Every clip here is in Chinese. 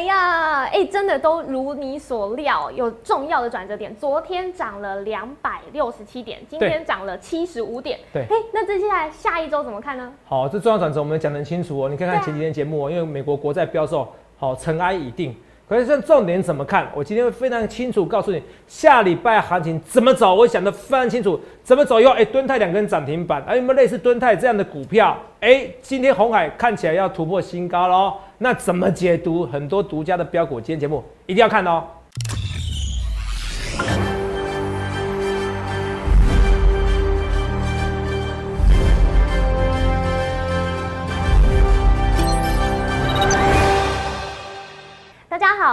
哎呀，哎，真的都如你所料，有重要的转折点。昨天涨了两百六十七点，今天涨了七十五点。对，哎，那接下来下一周怎么看呢？好，这重要转折我们讲得很清楚哦。你看看前几天节目哦，因为美国国债标售，好，尘埃已定。可是，像重点怎么看？我今天会非常清楚告诉你，下礼拜行情怎么走。我想的非常清楚，怎么走以后，哎，敦泰两根涨停板，哎，有没有类似敦泰这样的股票？哎，今天红海看起来要突破新高喽。那怎么解读？很多独家的标股，今天节目一定要看哦。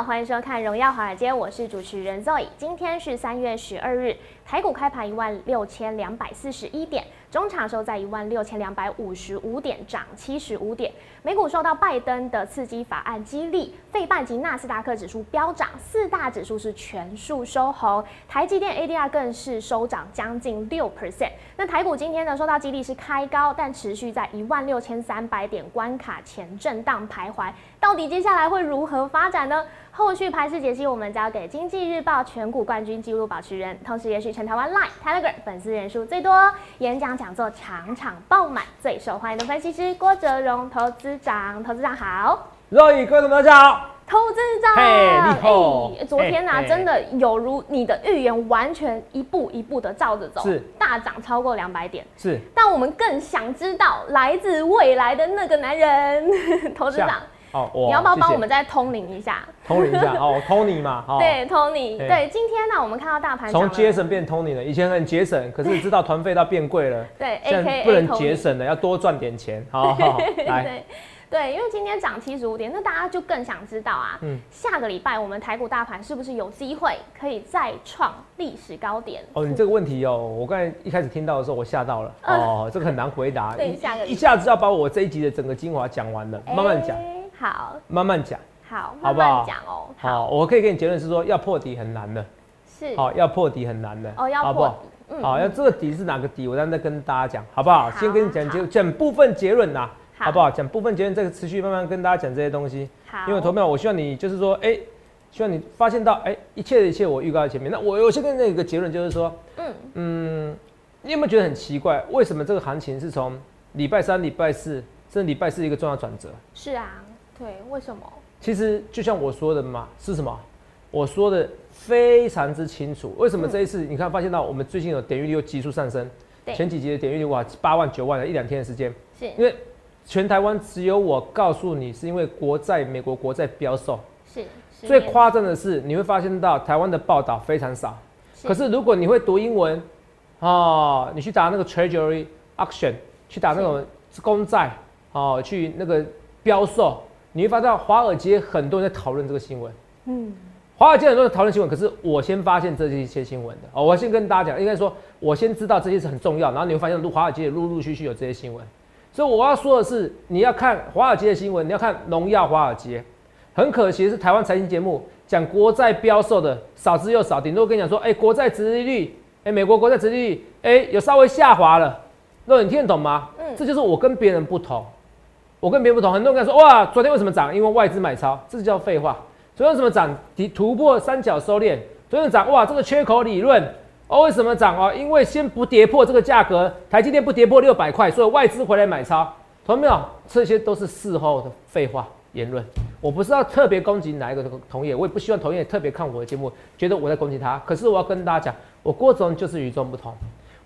欢迎收看《荣耀华尔街》，我是主持人 Zoe。今天是三月十二日，台股开盘一万六千两百四十一点。中场收在一万六千两百五十五点，涨七十五点。美股受到拜登的刺激法案激励，费半及纳斯达克指数飙涨，四大指数是全数收红。台积电 ADR 更是收涨将近六 percent。那台股今天呢，受到激励是开高，但持续在一万六千三百点关卡前震荡徘徊。到底接下来会如何发展呢？后续盘势解析，我们交给经济日报全股冠军纪录保持人，同时也是全台湾 Line Telegram 粉丝人数最多、演讲讲座场场爆满、最受欢迎的分析师郭哲荣投资长。投资长好，热议各位大家好，投资长，嘿，你好。昨天呢，真的有如你的预言，完全一步一步的照着走，是大涨超过两百点，是。但我们更想知道来自未来的那个男人，投资长。哦，你要不要帮我们再通灵一下？通灵一下哦，Tony 嘛，对，Tony，对，今天呢，我们看到大盘从节省变 Tony 了，以前很节省，可是知道团费到变贵了，对，现在不能节省了，要多赚点钱，好好 来。对，因为今天涨七十五点，那大家就更想知道啊，嗯，下个礼拜我们台股大盘是不是有机会可以再创历史高点？哦，你这个问题哦，我刚才一开始听到的时候，我吓到了，哦，这个很难回答，对，一下子要把我这一集的整个精华讲完了，慢慢讲。好，慢慢讲，好，好不好？讲哦，好，我可以给你结论是说，要破底很难的，是，好，要破底很难的，哦，要破底，好，要这个底是哪个底？我刚才跟大家讲，好不好？先跟你讲结讲部分结论呐，好不好？讲部分结论，这个持续慢慢跟大家讲这些东西。好，因为投票，我希望你就是说，哎，希望你发现到，哎，一切的一切我预告在前面。那我我现在那个结论就是说，嗯嗯，你有没有觉得很奇怪？为什么这个行情是从礼拜三、礼拜四，甚至礼拜四一个重要转折？是啊。对，为什么？其实就像我说的嘛，是什么？我说的非常之清楚。为什么这一次你看发现到我们最近有点阅率又急速上升？前几集的点阅率哇，八万九万的一两天的时间。是。因为全台湾只有我告诉你，是因为国债美国国债标售。是。最夸张的是，你会发现到台湾的报道非常少。可是如果你会读英文，哦，你去打那个 Treasury Auction，去打那种公债，哦，去那个标售。你会发现华尔街很多人在讨论这个新闻，嗯，华尔街很多人讨论新闻，可是我先发现这些新闻的哦，我先跟大家讲，应该说我先知道这些是很重要，然后你会发现，华尔街陆陆续续有这些新闻，所以我要说的是，你要看华尔街的新闻，你要看荣耀华尔街。很可惜的是，台湾财经节目讲国债标售的少之又少，顶多跟你讲说，哎，国债殖利率，哎，美国国债殖利率，哎，有稍微下滑了，那你听得懂吗？嗯，这就是我跟别人不同。我跟别人不同，很多人跟他说哇，昨天为什么涨？因为外资买超，这叫废话。昨天为什么涨？突突破三角收敛。昨天涨哇，这个缺口理论哦，为什么涨哦？因为先不跌破这个价格，台积电不跌破六百块，所以外资回来买超。同没有？这些都是事后的废话言论。我不是要特别攻击哪一个同业，我也不希望同业特别看我的节目，觉得我在攻击他。可是我要跟大家讲，我郭总就是与众不同。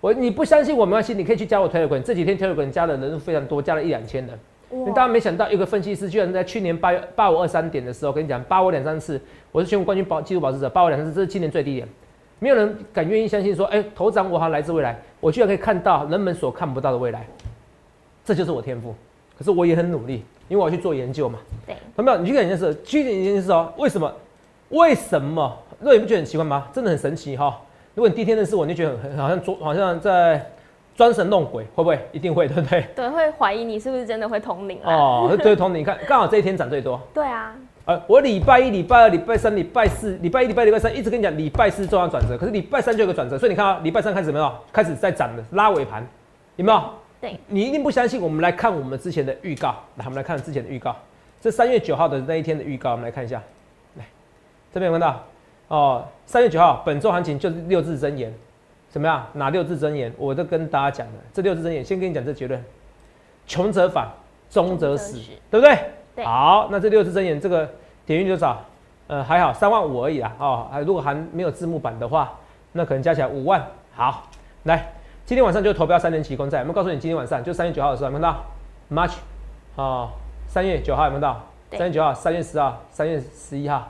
我你不相信我没关系，你可以去加我 Telegram。这几天 Telegram 加的人数非常多，加了一两千人。你大家没想到，一个分析师居然在去年八月八五二三点的时候，跟你讲八五两三次，我是全国冠军保纪录保持者，八五两三次，这是今年最低点，没有人敢愿意相信说，哎，头涨我好像来自未来，我居然可以看到人们所看不到的未来，这就是我天赋。可是我也很努力，因为我要去做研究嘛。对，有没有？你去看一件事，去看一件事哦，为什么？为什么？那你不觉得很奇怪吗？真的很神奇哈。如果你第一天认识我，你就觉得很好像做，好像在。装神弄鬼会不会？一定会，对不对？对，会怀疑你是不是真的会通灵啊？哦，对，通灵。你看，刚好这一天涨最多。对啊。呃，我礼拜一、礼拜二、礼拜三、礼拜四、礼拜一、礼拜礼拜三一直跟你讲，礼拜四重要转折，可是礼拜三就有个转折，所以你看啊，礼拜三开始怎么样？开始在涨的，拉尾盘，有没有？对。你一定不相信，我们来看我们之前的预告。来，我们来看之前的预告，这三月九号的那一天的预告，我们来看一下。来这边有看到哦，三月九号本周行情就是六字真言，怎么样？哪六字真言？我都跟大家讲了，这六字真言，先跟你讲这结论：穷则反，中则死，对不对？对。好，那这六字真言这个点阅多少？呃，还好，三万五而已啦。哦，如果还没有字幕版的话，那可能加起来五万。好，来，今天晚上就投标三年期公债。我们告诉你，今天晚上就三月九号的时候，有看到？March，哦，三月九号有没有到？三月九号、三月十号、三月十一号，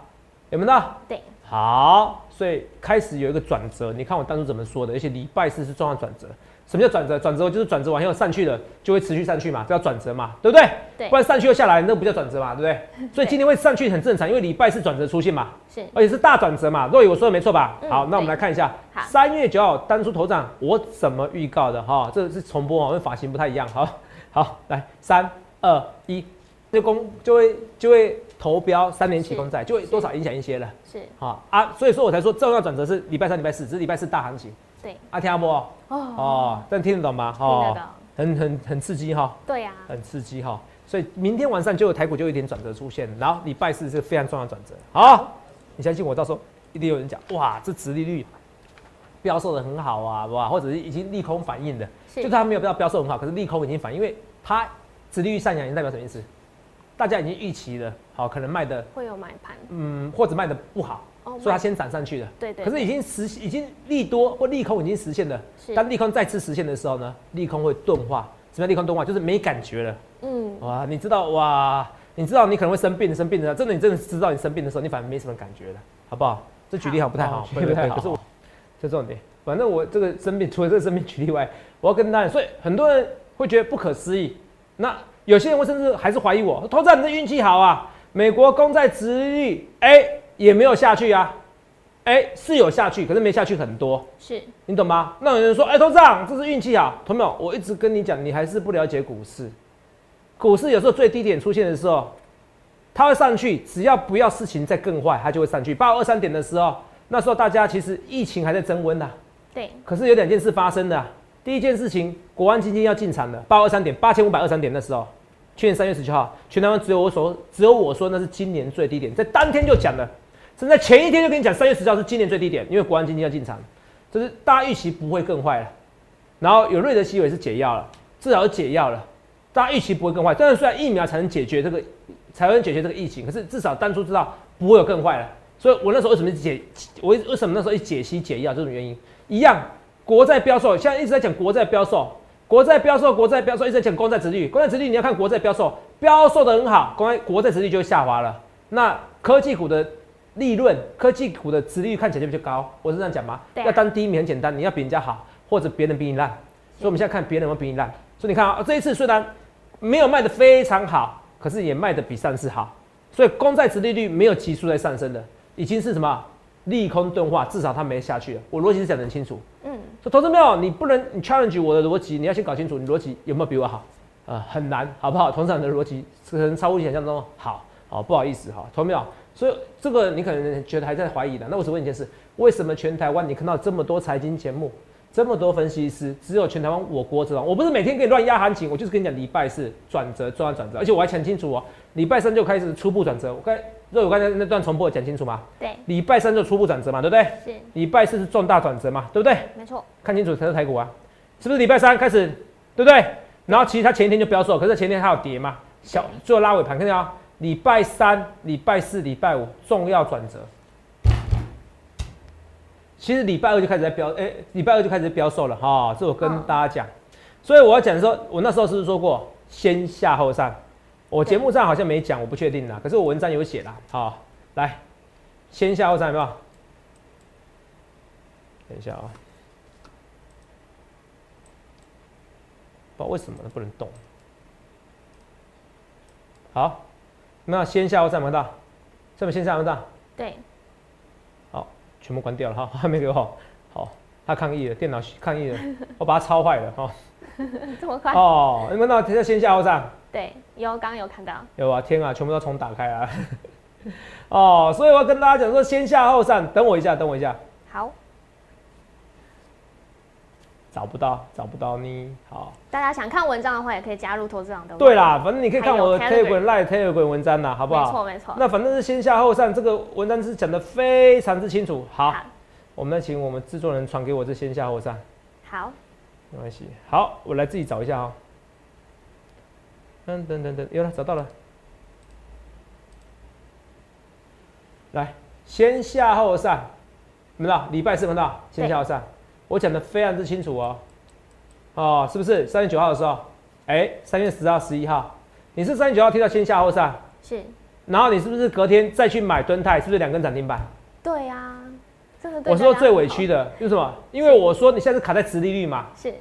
有没有到？对。好，所以开始有一个转折。你看我当初怎么说的？而且礼拜四是重要转折。什么叫转折？转折就是转折完以后上去了，就会持续上去嘛，这叫转折嘛，对不对？对。不然上去又下来，那不叫转折嘛，对不对？所以今天会上去很正常，因为礼拜四转折出现嘛。是。而且是大转折嘛。若雨我说的没错吧？好，那我们来看一下，三月九号当初头涨，我怎么预告的？哈，这是重播啊，跟发型不太一样。好，好，来，三二一，就公就会就会投标三年期公债，就会多少影响一些了。是。好啊，所以说我才说重要转折是礼拜三、礼拜四，只是礼拜四大行情。对，阿听不？哦哦，但听得懂吗？哦，很很很刺激哈。对呀，很刺激哈。所以明天晚上就有台股就有一点转折出现，然后礼拜四是非常重要转折。好，你相信我，到时候一定有人讲，哇，这殖利率标售的很好啊，哇，或者是已经利空反应的，就它没有标标售很好，可是利空已经反应，因为它殖利率上扬，代表什么意思？大家已经预期了，好，可能卖的会有买盘，嗯，或者卖的不好。所以它先涨上去了，对对。可是已经实已经利多或利空已经实现了，当利空再次实现的时候呢，利空会钝化。什么叫利空钝化？就是没感觉了。嗯。哇，你知道哇？你知道你可能会生病，生病的，真的你真的知道你生病的时候，你反而没什么感觉了，好不好？这举例好不太好，不太好。可是我这重点，反正我这个生病，除了这个生病举例外，我要跟大家，所以很多人会觉得不可思议。那有些人会甚至还是怀疑我，投资人你的运气好啊，美国公债殖利率哎。也没有下去啊，哎，是有下去，可是没下去很多，是你懂吗？那有人说，哎，头长，这是运气好，同没有？我一直跟你讲，你还是不了解股市。股市有时候最低点出现的时候，它会上去，只要不要事情再更坏，它就会上去。八二三点的时候，那时候大家其实疫情还在增温呐，对。可是有两件事发生的，第一件事情，国安基金要进场的，八二三点，八千五百二三点的时候，去年三月十七号，全台湾只有我所只有我说那是今年最低点，在当天就讲了。甚至前一天就跟你讲，三月十七号是今年最低点，因为国安基金要进场，就是大家预期不会更坏了。然后有瑞德西韦是解药了，至少是解药了，大家预期不会更坏。但是虽然疫苗才能解决这个，才能解决这个疫情，可是至少当初知道不会有更坏了。所以我那时候为什么解，我为什么那时候一解析解药这种原因一样，国债标售，现在一直在讲国债标售，国债标售，国债标售，一直在讲公债殖率，公债殖率你要看国债标售，标售的很好，公国债殖率就会下滑了。那科技股的。利润科技股的殖利率看起来就比较高，我是这样讲吗？要当第一名很简单，你要比人家好，或者别人比你烂。所以我们现在看别人有没有比你烂。所以你看啊，这一次虽然没有卖的非常好，可是也卖的比上次好。所以公债殖利率没有急速在上升的，已经是什么利空钝化，至少它没下去了。我逻辑是讲得很清楚。嗯。说投资没有，你不能你 challenge 我的逻辑，你要先搞清楚你逻辑有没有比我好。呃，很难，好不好？同场的逻辑可能超乎你想象中好。好，不好意思哈，投没有？所以这个你可能觉得还在怀疑的，那我只问一件事：为什么全台湾你看到这么多财经节目，这么多分析师，只有全台湾我国知道？我不是每天给你乱压行情，我就是跟你讲礼拜四转折，重要转折，而且我还讲清楚哦，礼拜三就开始初步转折。我刚，若我刚才那段重播讲清楚吗？对，礼拜三就初步转折嘛，对不对？是。礼拜四是重大转折嘛，对不对？没错。看清楚才是台股啊，是不是礼拜三开始，对不对？然后其实它前一天就飙售，可是前一天它有跌嘛，小最后拉尾盘，看见啊？礼拜三、礼拜四、礼拜五重要转折，其实礼拜二就开始在标，哎，礼拜二就开始标售了哈。这我跟大家讲，所以我要讲说，我那时候是不是说过先下后上？我节目上好像没讲，我不确定啦。可是我文章有写啦。好，来，先下后上有没有？等一下啊，不知道为什么不能动。好。那先下后上没到，这边先下后上。对。好，全部关掉了哈，还没给我。好，他抗议了，电脑抗议了，我把它抄坏了哈。这么快？哦，你们那在先下后上。对，有刚刚有看到。有啊，天啊，全部都重打开啊。哦，所以我要跟大家讲说，先下后上，等我一下，等我一下。好。找不到，找不到你。好，大家想看文章的话，也可以加入投资长的。对啦，反正你可以看我的 Telegram、Live Telegram 文章啦，好不好？没错没错。那反正是先下后上，这个文章是讲的非常之清楚。好，好我们来请我们制作人传给我这先下后上，好，没关系。好，我来自己找一下哦。嗯，等等等，有了，找到了。来，先下后上，有没有？礼拜四看到先下后上，我讲的非常之清楚哦。哦，是不是三月九号的时候？哎，三月十号、十一号，你是三月九号听到先下后上，是，然后你是不是隔天再去买蹲泰？是不是两根涨停板？对啊，这个我说最委屈的，为什么？因为我说你现在是卡在殖利率嘛，是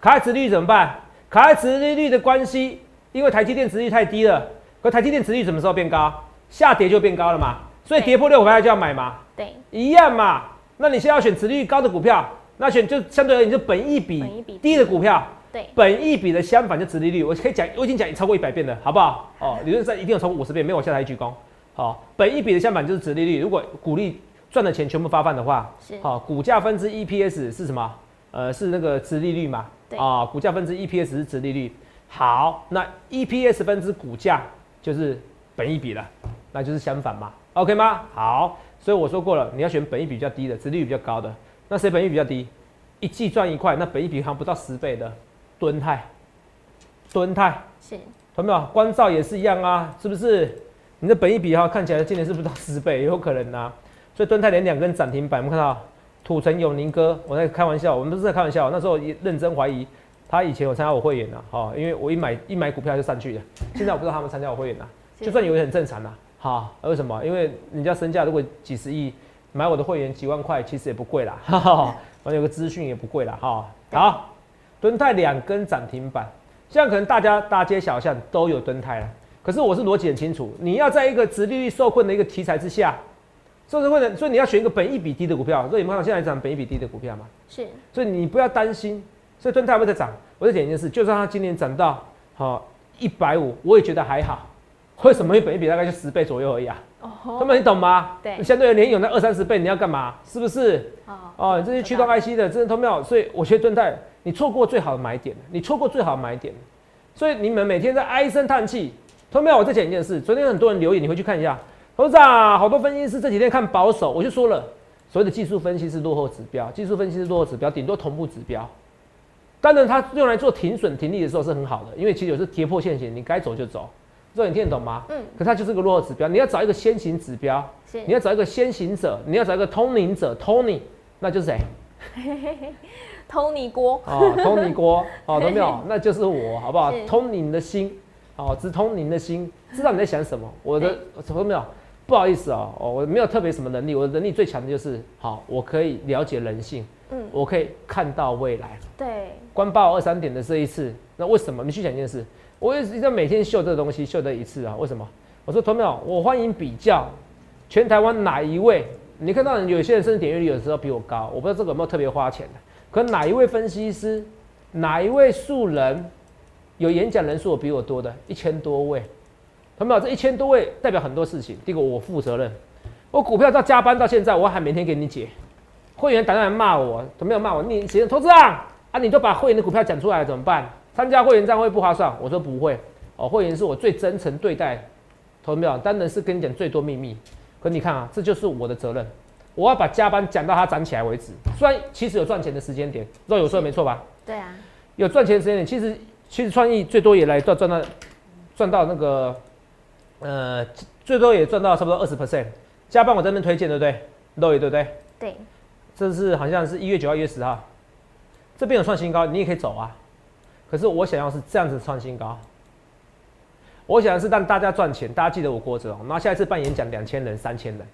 卡在殖利率怎么办？卡在殖利率的关系，因为台积电值率太低了，可台积电值率什么时候变高？下跌就变高了嘛，所以跌破六百就要买嘛，对一样嘛。那你现在要选殖利率高的股票，那选就相对而言就本益比低的股票。对本益比的相反就值利率，我可以讲，我已经讲超过一百遍了，好不好？哦，理论上一定要超过五十遍，没有我下台一鞠躬。好、本益比的相反就是值利率，如果股利赚的钱全部发放的话，是好、股价分之 EPS 是什么？呃，是那个值利率嘛？对啊、股价分之 EPS 是值利率。好，那 EPS 分之股价就是本益比了，那就是相反嘛，OK 吗？好，所以我说过了，你要选本益比比较低的，殖利率比较高的。那谁本益比比较低？一季赚一块，那本益比好像不到十倍的，敦泰，敦泰，是懂没有？关照也是一样啊，是不是？你的本益比哈看起来今年是不是到十倍？有可能啊。所以敦泰连两根涨停板，我们看到土城永宁哥，我在开玩笑，我们不是在开玩笑，那时候也认真怀疑他以前有参加我会员呐、哈、因为我一买一买股票就上去了。现在我不知道他们参加我会员呐、是就算有也很正常啦、好、为什么？因为人家身价如果几十亿，买我的会员几万块，其实也不贵啦。哈 哈，反正有个资讯也不贵啦。哈、好，敦泰两根涨停板，现在可能大家大街小巷都有敦泰了。可是我是逻辑很清楚，你要在一个殖利率受困的一个题材之下，受困的，所以你要选一个本益比低的股票。所以你们看现在涨本益比低的股票嘛，是所以你不要担心。所以敦泰会不会再涨？我再讲一件事，就算它今年涨到好一百五，我也觉得还好。为什么？因为本益比大概就十倍左右而已啊。他哦们你懂吗？对相对而言有那二三十倍，你要干嘛？是不是？哦哦，这些驱动 IC 的真的都没有，所以我觉得敦泰你错过最好的买点，你错过最好的买点，所以你们每天在唉声叹气。同没有？我再讲一件事，昨天很多人留言，你回去看一下，董事长，好多分析师这几天看保守，我就说了，所谓的技术分析是落后指标，技术分析是落后指标，顶多同步指标。当然，它用来做停损停利的时候是很好的，因为其实有时候跌破线型，你该走就走，这你听得懂吗？嗯，可它就是个落后指标，你要找一个先行指标，你要找一个先行者，你要找一个通灵者，Tony，那就是谁？Tony 郭哦，Tony 郭，哦，懂没有？那就是我，好不好是？通您的心，哦，直通您的心，知道你在想什么。我的，懂没有？不好意思啊、哦，我没有特别什么能力，我的能力最强的就是，好，我可以了解人性，嗯我可以看到未来。对关八二三点的这一次，那为什么？你去想一件事，我也是在每天秀这个东西，秀这一次啊？为什么？我说，同没有？我欢迎比较全台湾哪一位？你看到有些人甚至点阅率有时候比我高，我不知道这个有没有特别花钱的。可哪一位分析师，哪一位素人有演讲人数比我多的，一千多位？同没有？这一千多位代表很多事情。第一个，我负责任，我股票到加班到现在，我还每天给你解。会员打电话来骂我，都没有骂我，你谁投资啊？啊，你就把会员的股票讲出来怎么办？参加会员站会不划算？我说不会，哦，会员是我最真诚对待，投没有？当然是跟你讲最多秘密。可你看啊，这就是我的责任，我要把加班讲到它涨起来为止。虽然其实有赚钱的时间点，肉有说的没错吧？对啊，有赚钱的时间点，其实其实创意最多也来到赚到赚到那个呃最多也赚到差不多二十 percent。加班我这边推荐对不对？肉也对不对？对这是好像是一月九号、一月十号，这边有创新高，你也可以走啊。可是我想要是这样子创新高，我想要是让大家赚钱，大家记得我郭哲哦。然后下一次办演讲，两千人、三千人。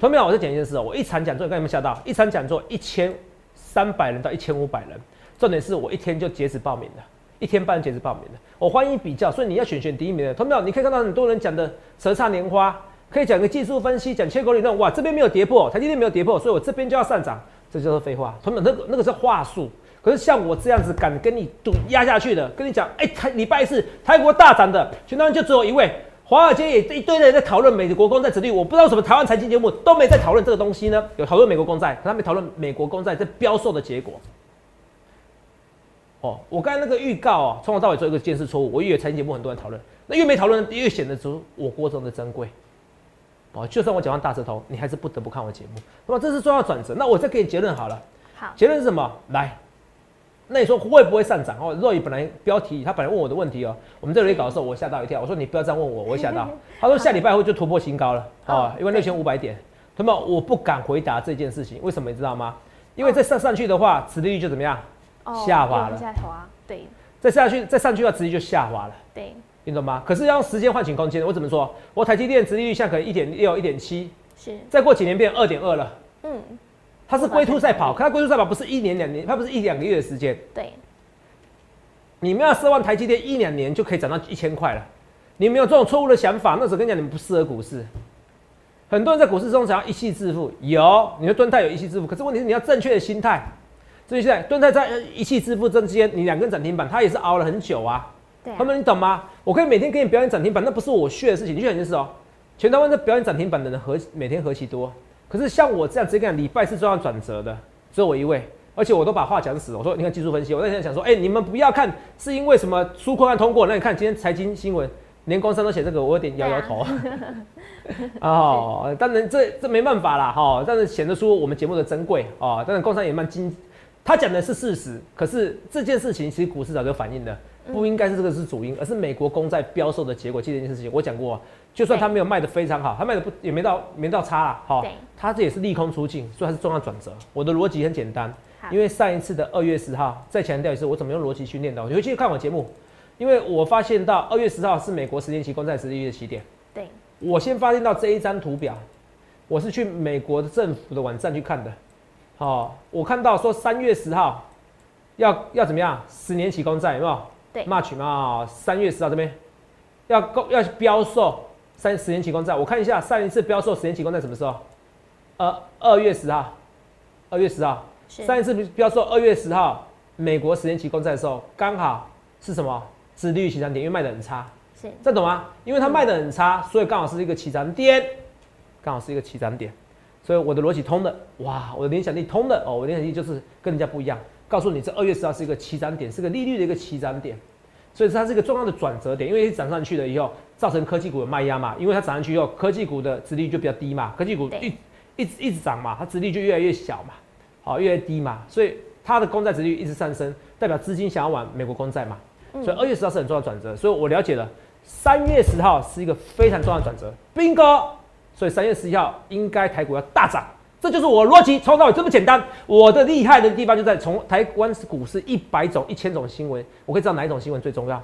同没有？我再讲一件事哦，我一场讲座，刚才有没有吓到？一场讲座一千三百人到一千五百人，重点是我一天就截止报名的，一天半截止报名的。我欢迎比较，所以你要选选第一名的。同没有？你可以看到很多人讲的舌灿莲花，可以讲个技术分析，讲切口理论，哇，这边没有跌破，台积电没有跌破，所以我这边就要上涨，这就是废话。同没有？那个那个是话术。可是像我这样子敢跟你赌压下去的，跟你讲，哎、台礼拜四泰国大涨的，全台湾就只有一位，华尔街也一堆人在讨论美国公债殖利率，我不知道为什么台湾财经节目都没在讨论这个东西呢？有讨论美国公债，可他没讨论美国公债在标售的结果。哦，我刚才那个预告啊，从头到尾做一个监视错误，我以为财经节目很多人讨论，那越没讨论越显得出我国中的珍贵。哦，就算我讲完大舌头，你还是不得不看我节目。那么这是重要转折，那我再给你结论好了。好，结论是什么？来，那你说会不会上涨？哦，若雨本来标题他本来问我的问题哦，我们这里搞的时候我吓到一跳，我说你不要这样问我，我会吓到。他说下礼拜会就突破新高了，哦，一万六千五百点。那么我不敢回答这件事情，为什么你知道吗？因为再上上去的话，殖利率就怎么样？下滑了。下滑，对。再下去，再上去的话，殖利率就下滑了。对。你懂吗？可是要用时间换取空间。我怎么说？我台积电殖利率现在可能一点六、一点七，是。再过几年变二点二了。嗯。它是龟兔赛跑，可它龟兔赛跑不是一年两年，它不是一两个月的时间。对。你们要奢望台积电一两年就可以涨到一千块了，你们有这种错误的想法，那时候跟你讲，你们不适合股市。很多人在股市中想要一气致富，有，你说蹲泰有一气致富，可是问题是你要正确的心态。所以现在蹲泰在一气致富之间，你两根涨停板，它也是熬了很久啊。他们你懂吗？我可以每天给你表演涨停板，那不是我炫的事情。你去想一件事哦，全台湾在表演涨停板的人何每天何其多。可是像我这样直接讲礼拜是重要转折的，只有我一位，而且我都把话讲死。我说你看技术分析，我在现在想说，哎，你们不要看是因为什么纾困案通过，那你看今天财经新闻连工商都写这个，我有点摇摇头。哦，当然这这没办法啦，哈，但是显得出我们节目的珍贵哦。当然工商也蛮精，他讲的是事实，可是这件事情其实股市早就反映了。不应该是这个是主因，而是美国公债标售的结果。记得一件事情，我讲过，就算它没有卖的非常好，它卖的不也没到没到差啊，好，它这也是利空出尽，所以它是重要转折。我的逻辑很简单，因为上一次的二月十号，再强调一次，我怎么用逻辑训练的？你回去看我节目，因为我发现到二月十号是美国十年期公债殖利率的起点。对，我先发现到这一张图表，我是去美国的政府的网站去看的。好，我看到说三月十号要要怎么样？十年期公债有没有？March 嘛，三月十号这边要购要标售三十年期公债，我看一下上一次标售十年期公债什么时候？呃，二月十号，二月十号，上一次标售二月十号，美国十年期公债的时候，刚好是什么？是利率起涨点，因为卖的很差，是，这懂吗？因为它卖的很差，所以刚好是一个起涨点，刚好是一个起涨点，所以我的逻辑通的，哇，我的联想力通的哦，我的联想力就是跟人家不一样。告诉你，这二月十号是一个起涨点，是个利率的一个起涨点，所以它是一个重要的转折点。因为涨上去了以后，造成科技股的卖压嘛。因为它涨上去以后，科技股的殖利率就比较低嘛，科技股一一直一直涨嘛，它殖利率就越来越小嘛，好，越来越低嘛，所以它的公债殖利率一直上升，代表资金想要往美国公债嘛。所以二月十号是很重要的转折。所以我了解了，三月十号是一个非常重要的转折，bingo。所以三月十一号应该台股要大涨。这就是我逻辑从头到尾这么简单。我的厉害的地方就在从台湾股市一百种、一千种新闻，我可以知道哪一种新闻最重要，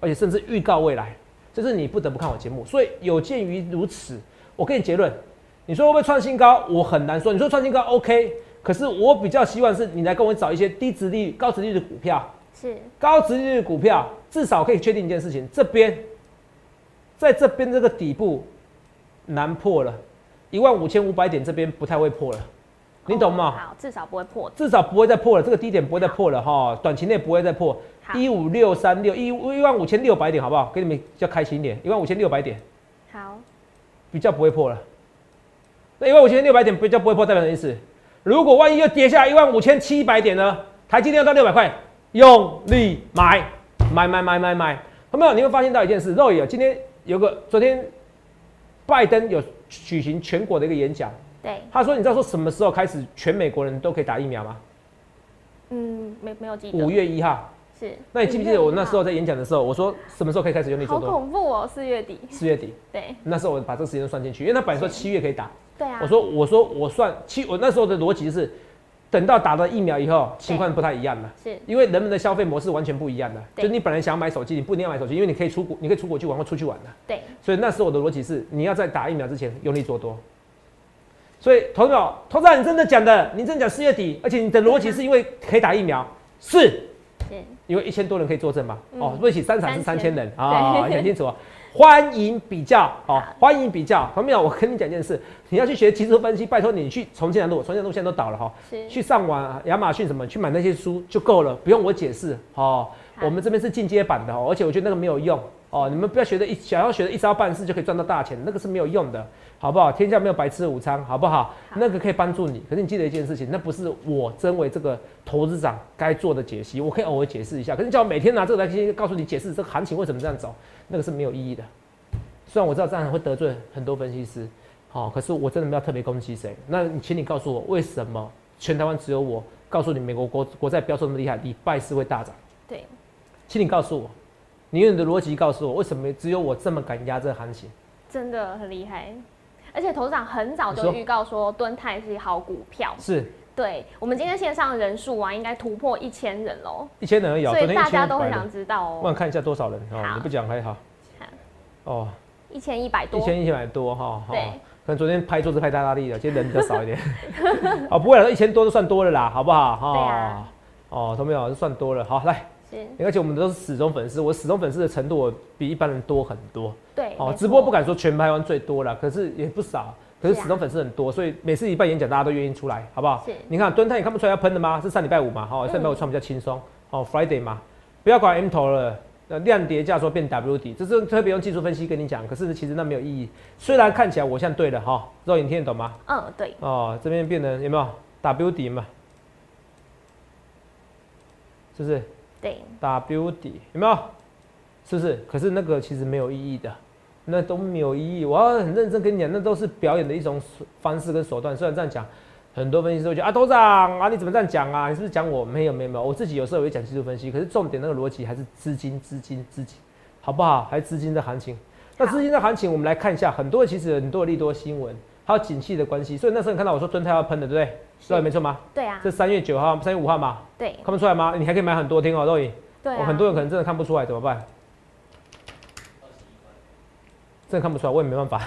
而且甚至预告未来。这是你不得不看我节目。所以有鉴于如此，我给你结论：你说会不会创新高？我很难说。你说创新高 OK，可是我比较希望是你来跟我找一些低值率、高值率的股票。是高值率的股票，至少可以确定一件事情：这边在这边这个底部难破了。一万五千五百点这边不太会破了，你懂吗？好，至少不会破，至少不会再破了，这个低点不会再破了哈，短期内不会再破。一五六三六一一万五千六百点，好不好？给你们比较开心一点，一万五千六百点，好，比较不会破了。那一万五千六百点比较不会破，代表什么意思？如果万一又跌下一万五千七百点呢？台积电要到六百块，用力买，买买买买买。有没有？你会发现到一件事，肉眼今天有个昨天拜登有。举行全国的一个演讲，对，他说：“你知道说什么时候开始全美国人都可以打疫苗吗？”嗯，没没有记得。五月一号。是。那你记不记得我那时候在演讲的时候，我说什么时候可以开始用力做多？好恐怖哦！四月底。四月底。对。那时候我把这个时间算进去，因为他本来说七月可以打。对啊。我说我说我算七，我那时候的逻辑是，等到打了疫苗以后，情况不太一样了。是。因为人们的消费模式完全不一样了，就你本来想买手机，你不一定要买手机，因为你可以出国，你可以出国去玩或出去玩的。对。所以那时候我的逻辑是，你要在打疫苗之前用力做多。所以，投票，投票，你真的讲的，你真的讲四月底，而且你的逻辑是因为可以打疫苗，是，因为一千多人可以作证嘛？哦，对不起，三场是三千人啊，讲清楚，欢迎比较，哦，欢迎比较，朋友，我跟你讲件事，你要去学技术分析，拜托你去重庆南路，重庆南路现在都倒了哈，去上网亚马逊什么去买那些书就够了，不用我解释，哦，我们这边是进阶版的哦，而且我觉得那个没有用，哦，你们不要学的一想要学的一招半式就可以赚到大钱，那个是没有用的。好不好？天下没有白吃的午餐，好不好？那个可以帮助你，可是你记得一件事情，那不是我身为这个投资长该做的解析，我可以偶尔解释一下，可是叫我每天拿这个来告诉你解释这个行情为什么这样走，那个是没有意义的。虽然我知道这样会得罪很多分析师，好，可是我真的没有特别攻击谁。那你请你告诉我，为什么全台湾只有我告诉你，美国国国债飙升那么厉害，礼拜四会大涨？对，请你告诉我，你用你的逻辑告诉我，为什么只有我这么敢压这个行情？真的很厉害，而且头长很早就预告说敦泰是好股票，是。对，我们今天线上人数啊，应该突破一千人喽。一千人而已，所以大家都很想知道哦。我想看一下多少人哦，你不讲还好。哦。一千一百多，一千一百多哈，对，可能昨天拍桌子拍大大力了，今天人比较少一点。哦，不会了，一千多就算多了啦，好不好？哈，哦，都没有，就算多了。好，来，而且我们都是死忠粉丝，我死忠粉丝的程度比一般人多很多。对，哦，直播不敢说全台湾最多了，可是也不少，可是始终粉丝很多，所以每次一办演讲，大家都愿意出来，好不好？你看蹲泰，你看不出来要喷的吗？是上礼拜五嘛，哦，上礼拜五穿比较轻松，哦，Friday 嘛，不要管 M 头了。那量叠价说变 W 底，这是特别用技术分析跟你讲，可是其实那没有意义。虽然看起来我像对了哈，肉眼听得懂吗？嗯，对。哦，这边变成有没有 W 底嘛？是不是？对。W 底有没有？是不是？可是那个其实没有意义的，那都没有意义。我要很认真跟你讲，那都是表演的一种方式跟手段。虽然这样讲。很多分析师会觉得啊，董事长啊，你怎么这样讲啊？你是不是讲我没有没有没有？我自己有时候也会讲技术分析，可是重点那个逻辑还是资金资金资金，好不好？还是资金的行情。那资金的行情，我们来看一下，很多其实很多利多新闻，还有景气的关系。所以那时候你看到我说蹲泰要喷的，对不对？对，没错吗？对啊。这三月九号、三月五号嘛。对。看不出来吗？你还可以买很多天哦，肉影。对。很多人可能真的看不出来，怎么办？真的看不出来，我也没办法。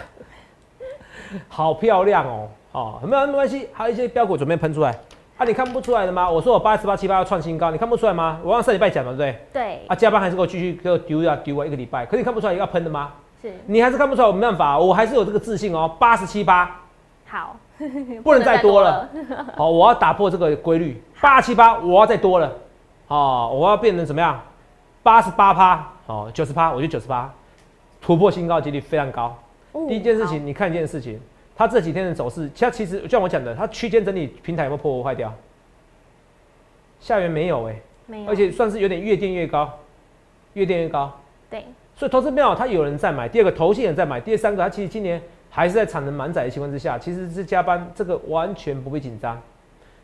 好漂亮哦。哦，没有没关系，还有一些标股准备喷出来，啊，你看不出来的吗？我说我八十八七八要创新高，你看不出来吗？我上上礼拜讲了，对不对？对。啊，加班还是给我继续给我丢啊丢啊一个礼拜，可是你看不出来要喷的吗？是。你还是看不出来，我没办法，我还是有这个自信哦，八十七八。好。不能再多了。好，我要打破这个规律，八七八我要再多了。哦，我要变成怎么样？八十八趴，哦，九十趴，我就九十八，突破新高几率非常高。第一件事情，你看一件事情。它这几天的走势，它其实就像我讲的，它区间整理平台有没有破坏掉？下缘没有哎，没有，而且算是有点越垫越高，越垫越高。对，所以投资票它有人在买，第二个投信人在买，第三个它其实今年还是在产能满载的情况之下，其实是加班，这个完全不必紧张。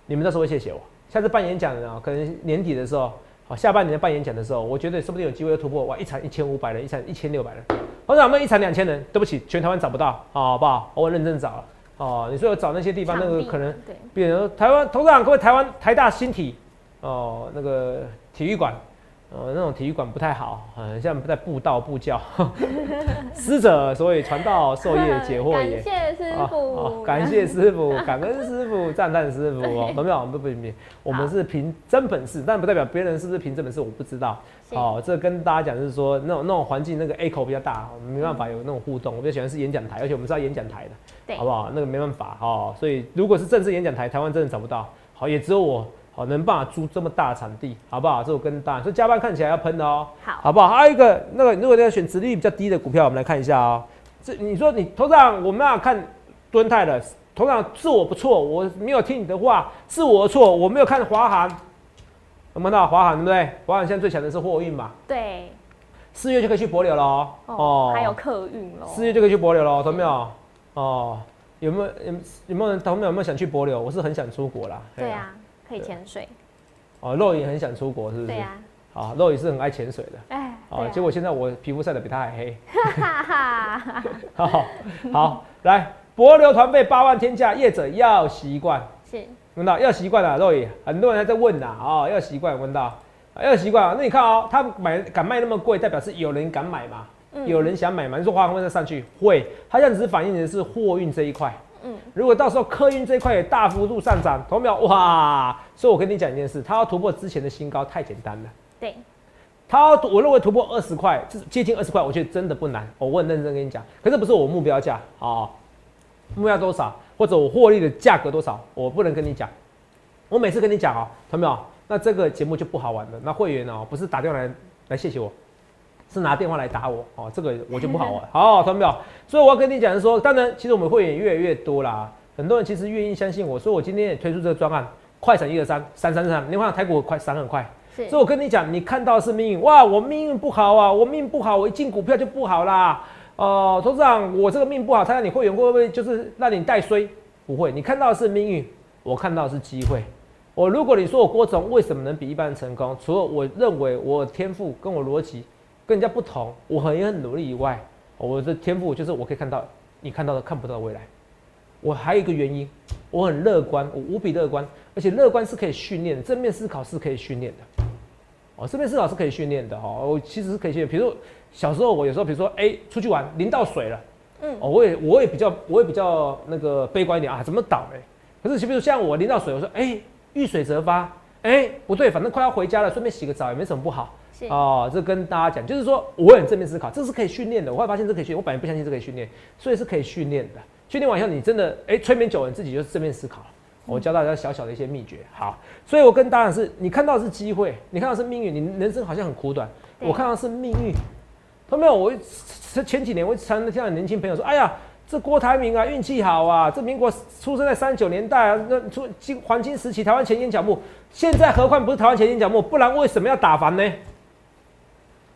你们到时候会谢谢我，下次办演讲的啊，可能年底的时候。好，下半年办演讲的时候，我觉得说不定有机会突破哇！一场一千五百人，一场一千六百人，或者我们一场两千人。对不起，全台湾找不到，好不好？我认真找了。哦，你说我找那些地方，那个可能，比如台湾，董事长各位，台湾台大新体，哦，那个体育馆。呃，那种体育馆不太好，很像在布道布教，师者所以传道授业解惑也。感谢师傅，感谢师傅，感恩师傅，赞叹师傅哦。没有，不不不，我们是凭真本事，但不代表别人是不是凭真本事，我不知道。好，这跟大家讲就是说，那种那种环境，那个 A 口比较大，我们没办法有那种互动。我比较喜欢是演讲台，而且我们是要演讲台的，好不好？那个没办法哦。所以如果是正式演讲台，台湾真的找不到，好，也只有我。好，能办法租这么大的场地，好不好？这我跟大，所以加班看起来要喷的哦，好，好不好？还有一个，那个如果你要选殖利率比较低的股票，我们来看一下哦。这你说你头上我们要看敦泰的，头上是我不错，我没有听你的话，是我的错，我没有看华航，有没有到华航对不对？华航现在最强的是货运嘛？对，四月就可以去博流了哦。哦，还有客运喽。四月就可以去博流了，懂没有？哦，有没有有有没有人他们有没有想去博流？我是很想出国啦。对啊。可以潜水，哦，肉也很想出国，是不是？对呀。啊，肉也是很爱潜水的。哎，啊，结果现在我皮肤晒得比他还黑。哈哈哈。好，好，来，博流团费八万天价，业者要习惯。是。闻到要习惯了，肉也很多人还在问呐，哦，要习惯，闻到，要习惯啊。那你看哦，他买敢卖那么贵，代表是有人敢买嘛？嗯。有人想买嘛？你说华航会再上去？会，它这样只是反映的是货运这一块。嗯，如果到时候客运这块也大幅度上涨，同秒哇！所以我跟你讲一件事，它要突破之前的新高太简单了。对，它我认为突破二十块，接近二十块，我觉得真的不难。我问认真跟你讲，可是不是我目标价啊？目标多少，或者我获利的价格多少，我不能跟你讲。我每次跟你讲哦，同没有？那这个节目就不好玩了。那会员哦，不是打电话来来谢谢我，是拿电话来打我哦，这个我就不好玩。好，同没有？所以我要跟你讲的是说，当然，其实我们会员越来越多啦，很多人其实愿意相信我，所以我今天也推出这个专案，快闪一二三三三三，你看台股快闪很快，所以我跟你讲，你看到是命运哇，我命运不好啊，我命不好，我一进股票就不好啦。哦，董事长，我这个命不好，他让你会员会不会就是让你带衰？不会，你看到的是命运，我看到的是机会。我如果你说我郭总为什么能比一般人成功，除了我认为我天赋跟我逻辑跟人家不同，我很很努力以外，我的天赋就是我可以看到你看到的看不到的未来。我还有一个原因，我很乐观，我无比乐观，而且乐观是可以训练的，正面思考是可以训练的。哦，正面思考是可以训练的哦，我其实是可以训练。比如小时候我有时候，比如说哎出去玩淋到水了，嗯，哦我也我也比较我也比较那个悲观一点啊，怎么倒霉？可是比如像我淋到水，我说哎。遇水则发，哎，不对，反正快要回家了，顺便洗个澡也没什么不好。哦，这跟大家讲，就是说我很正面思考，这是可以训练的。我会发现这可以训练，我本来不相信这可以训练，所以是可以训练的。训练完以后，你真的哎，催眠久了，你自己就是正面思考了。我教大家小小的一些秘诀。好，所以我跟大家是，你看到是机会，你看到是命运，你人生好像很苦短，我看到是命运。看到没有？我前几年我常常听到年轻朋友说，哎呀。这郭台铭啊，运气好啊！这民国出生在三九年代啊，那出金黄金时期，台湾前沿角木。现在何况不是台湾前沿角木，不然为什么要打房呢？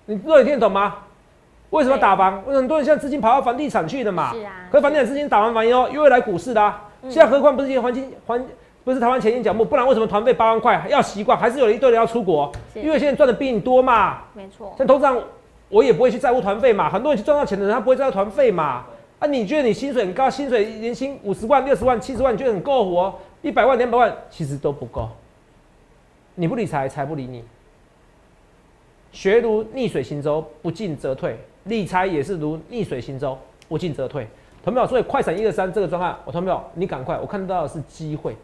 你若你听得懂吗？为什么打房？很多人现在资金跑到房地产去的嘛。是啊。可房地产资金打完房以后，又会来股市的。现在何况不是黄金黄，不是台湾前进角木，不然为什么团费八万块要习惯？还是有一堆人要出国？因为现在赚的比你多嘛。没错。像通常，我也不会去在乎团费嘛。很多人去赚到钱的人，他不会在乎团费嘛。啊，你觉得你薪水很高，薪水年薪五十万、六十万、七十万，你觉得很够活？一百万、两百万其实都不够。你不理财，财不理你。学如逆水行舟，不进则退；理财也是如逆水行舟，不进则退。同没有？所以快闪一二三这个专案，我同没有？你赶快，我看到的是机会。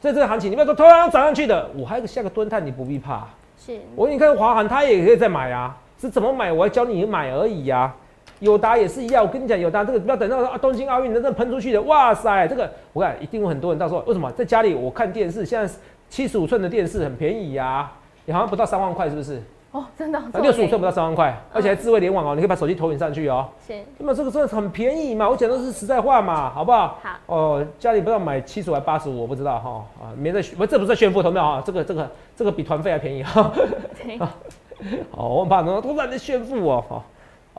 在这个行情，你不要说突然涨上去的，我还有个下个蹲探，你不必怕。是我你看华航，他也可以再买啊，是怎么买？我要教你买而已呀。友达也是一样，我跟你讲，友达这个不要等到啊东京奥运真正喷出去的，哇塞，这个我看一定有很多人到时候为什么在家里我看电视，现在七十五寸的电视很便宜呀，你好像不到三万块是不是？哦，真的，六十五寸不到三万块，而且还智慧联网哦，你可以把手机投影上去哦。行，那么这个真的很便宜嘛？我讲的是实在话嘛，好不好？好。哦，家里不知道买七十还八十五，我不知道哈啊，免得不这不是炫富投票啊，这个这个这个比团费还便宜哈。对。好，我很怕呢，突然的炫富哦哦。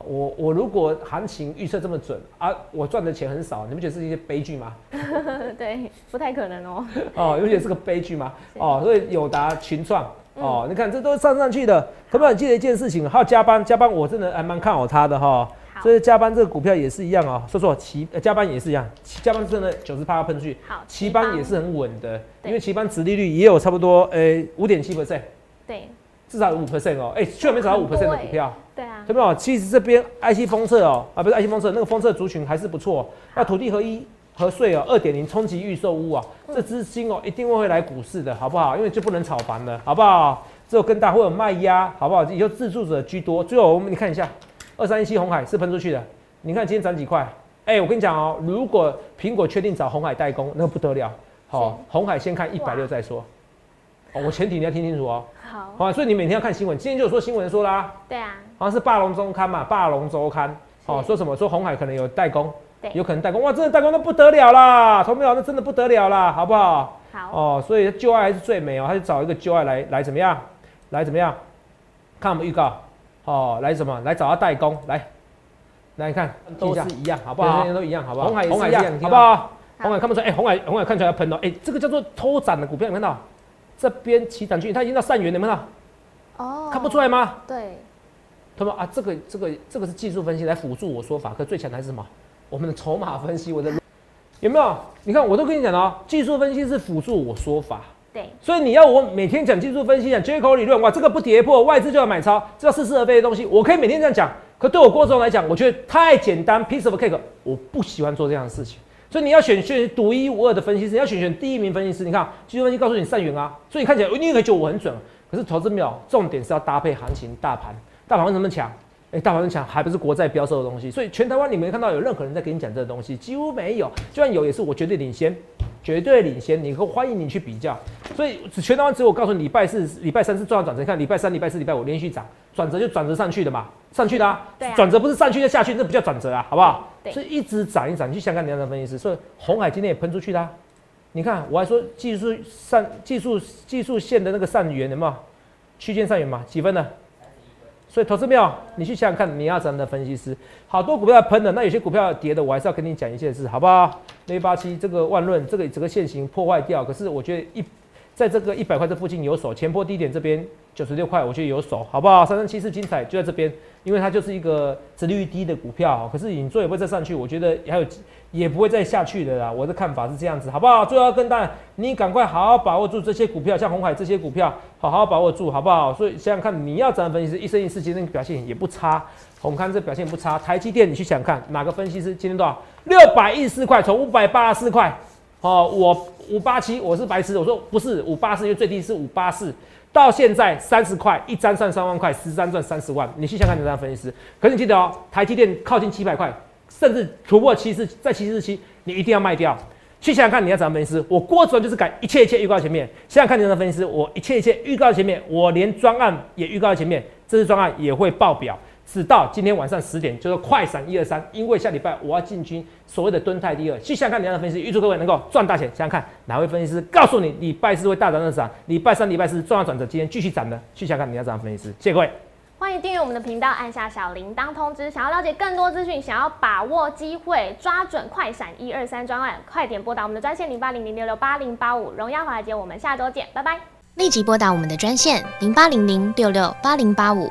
我我如果行情预测这么准啊，我赚的钱很少，你不觉得是一些悲剧吗？对，不太可能哦。哦，有点是个悲剧吗？哦，所以友达群创哦，你看这都是上上去的。可不可以记得一件事情？还有加班，加班我真的还蛮看好它的哈。所以加班这个股票也是一样哦。说说奇加班也是一样，加班真的九十八要喷出去。好，奇班也是很稳的，因为奇班殖利率也有差不多呃五点七 percent。对。至少有五 percent 哦，哎，居然没找到五 percent 的股票，对啊，对不对？其实这边 IC 封测哦，啊，不是 IC 封测，那个封测族群还是不错。那土地合一核税哦，二点零冲击预售屋啊，这资金哦，一定会来股市的，好不好？因为就不能炒房了，好不好？只有更大会有卖压，好不好？以后自住者居多。最后我们你看一下，二三一七红海是喷出去的，你看今天涨几块？哎，我跟你讲哦，如果苹果确定找红海代工，那不得了。好，红海先看一百六再说。哦，我前提你要听清楚哦。好，所以你每天要看新闻。今天就有说新闻说啦，对啊，好像是霸龙周刊嘛，霸龙周刊，哦，说什么说红海可能有代工，对，有可能代工，哇，真的代工那不得了啦，投没有？那真的不得了啦，好不好？好，哦，所以旧爱还是最美哦，他就找一个旧爱来来怎么样？来怎么样？看我们预告，哦，来什么？来找他代工，来，来看都是一样，好不好？都一样，好不好？红海红海一样，好不好？红海看不出来，哎，红海红海看出来要喷了，哎，这个叫做偷涨的股票，有看到？这边起涨区，它已经到善元了，有没有？哦，看不出来吗？对。他们啊，这个这个这个是技术分析来辅助我说法，可最强的是什么？我们的筹码分析，我的有没有？你看，我都跟你讲了，技术分析是辅助我说法。对。所以你要我每天讲技术分析，讲接口理论，哇，这个不跌破，外资就要买超，这叫似是而非的东西。我可以每天这样讲，可对我郭总来讲，我觉得太简单，piece of cake，我不喜欢做这样的事情。所以你要选选独一无二的分析师，要选选第一名分析师。你看技术分析告诉你善缘啊，所以你看起来你以为觉得我很准，可是投资秒重点是要搭配行情大盘，大盘为什么强？哎，大盘强还不是国债飙售的东西，所以全台湾你没看到有任何人在跟你讲这个东西，几乎没有，就算有也是我绝对领先，绝对领先，你欢迎你去比较。所以全台湾只有我告诉你，礼拜四、礼拜三是重要转折，看礼拜三、礼拜四、礼拜五连续涨，转折就转折上去的嘛，上去的啊，对啊转折不是上去就下去，那不叫转折啊，好不好？对所以一直涨一涨，你去想想看，你要分析师，所以红海今天也喷出去的、啊，你看我还说技术上技术技术线的那个上缘有没有区间上缘嘛？几分呢？所以投资票，你去想想看，你要怎样的分析师？好多股票要喷的，那有些股票要跌的，我还是要跟你讲一件事，好不好？六八七这个万润，这个整个线型破坏掉，可是我觉得一在这个一百块这附近有手，前坡低点这边九十六块，我觉得有手，好不好？三三七四精彩就在这边，因为它就是一个殖利率低的股票，可是你做也不会再上去，我觉得还有也不会再下去的啦。我的看法是这样子，好不好？最后要跟大家，你赶快好好把握住这些股票，像红海这些股票，好好把握住，好不好？所以想想看，你要怎样分析师，一生一世今天表现也不差，红康这表现不差。台积电你去想看，哪个分析师今天多少？六百一十四块，从五百八十四块。哦，我五八七，我是白痴，我说不是五八四，因为最低是五八四，到现在三十块一张赚三万块，十张赚三十万，你去想看你这张分析师。可是你记得哦，台积电靠近七百块，甚至突破七四，在七四七，你一定要卖掉。去想想看你要怎么分析师，我郭总就是改一切一切预告前面，想想看你的分析师，我一切一切预告前面，我连专案也预告在前面，这次专案也会爆表。直到今天晚上十点，就是快闪一二三，因为下礼拜我要进军所谓的蹲泰第二。去想想看你要的分析师，预祝各位能够赚大钱。想想看哪位分析师告诉你礼拜四会大涨特涨，礼拜三、礼拜四重要转折，今天继续涨的。去想想看你要怎样分析师，谢谢各位。欢迎订阅我们的频道，按下小铃铛通知。想要了解更多资讯，想要把握机会，抓准快闪一二三专案，快点拨打我们的专线零八零零六六八零八五。荣耀华尔街，我们下周见，拜拜。立即拨打我们的专线零八零零六六八零八五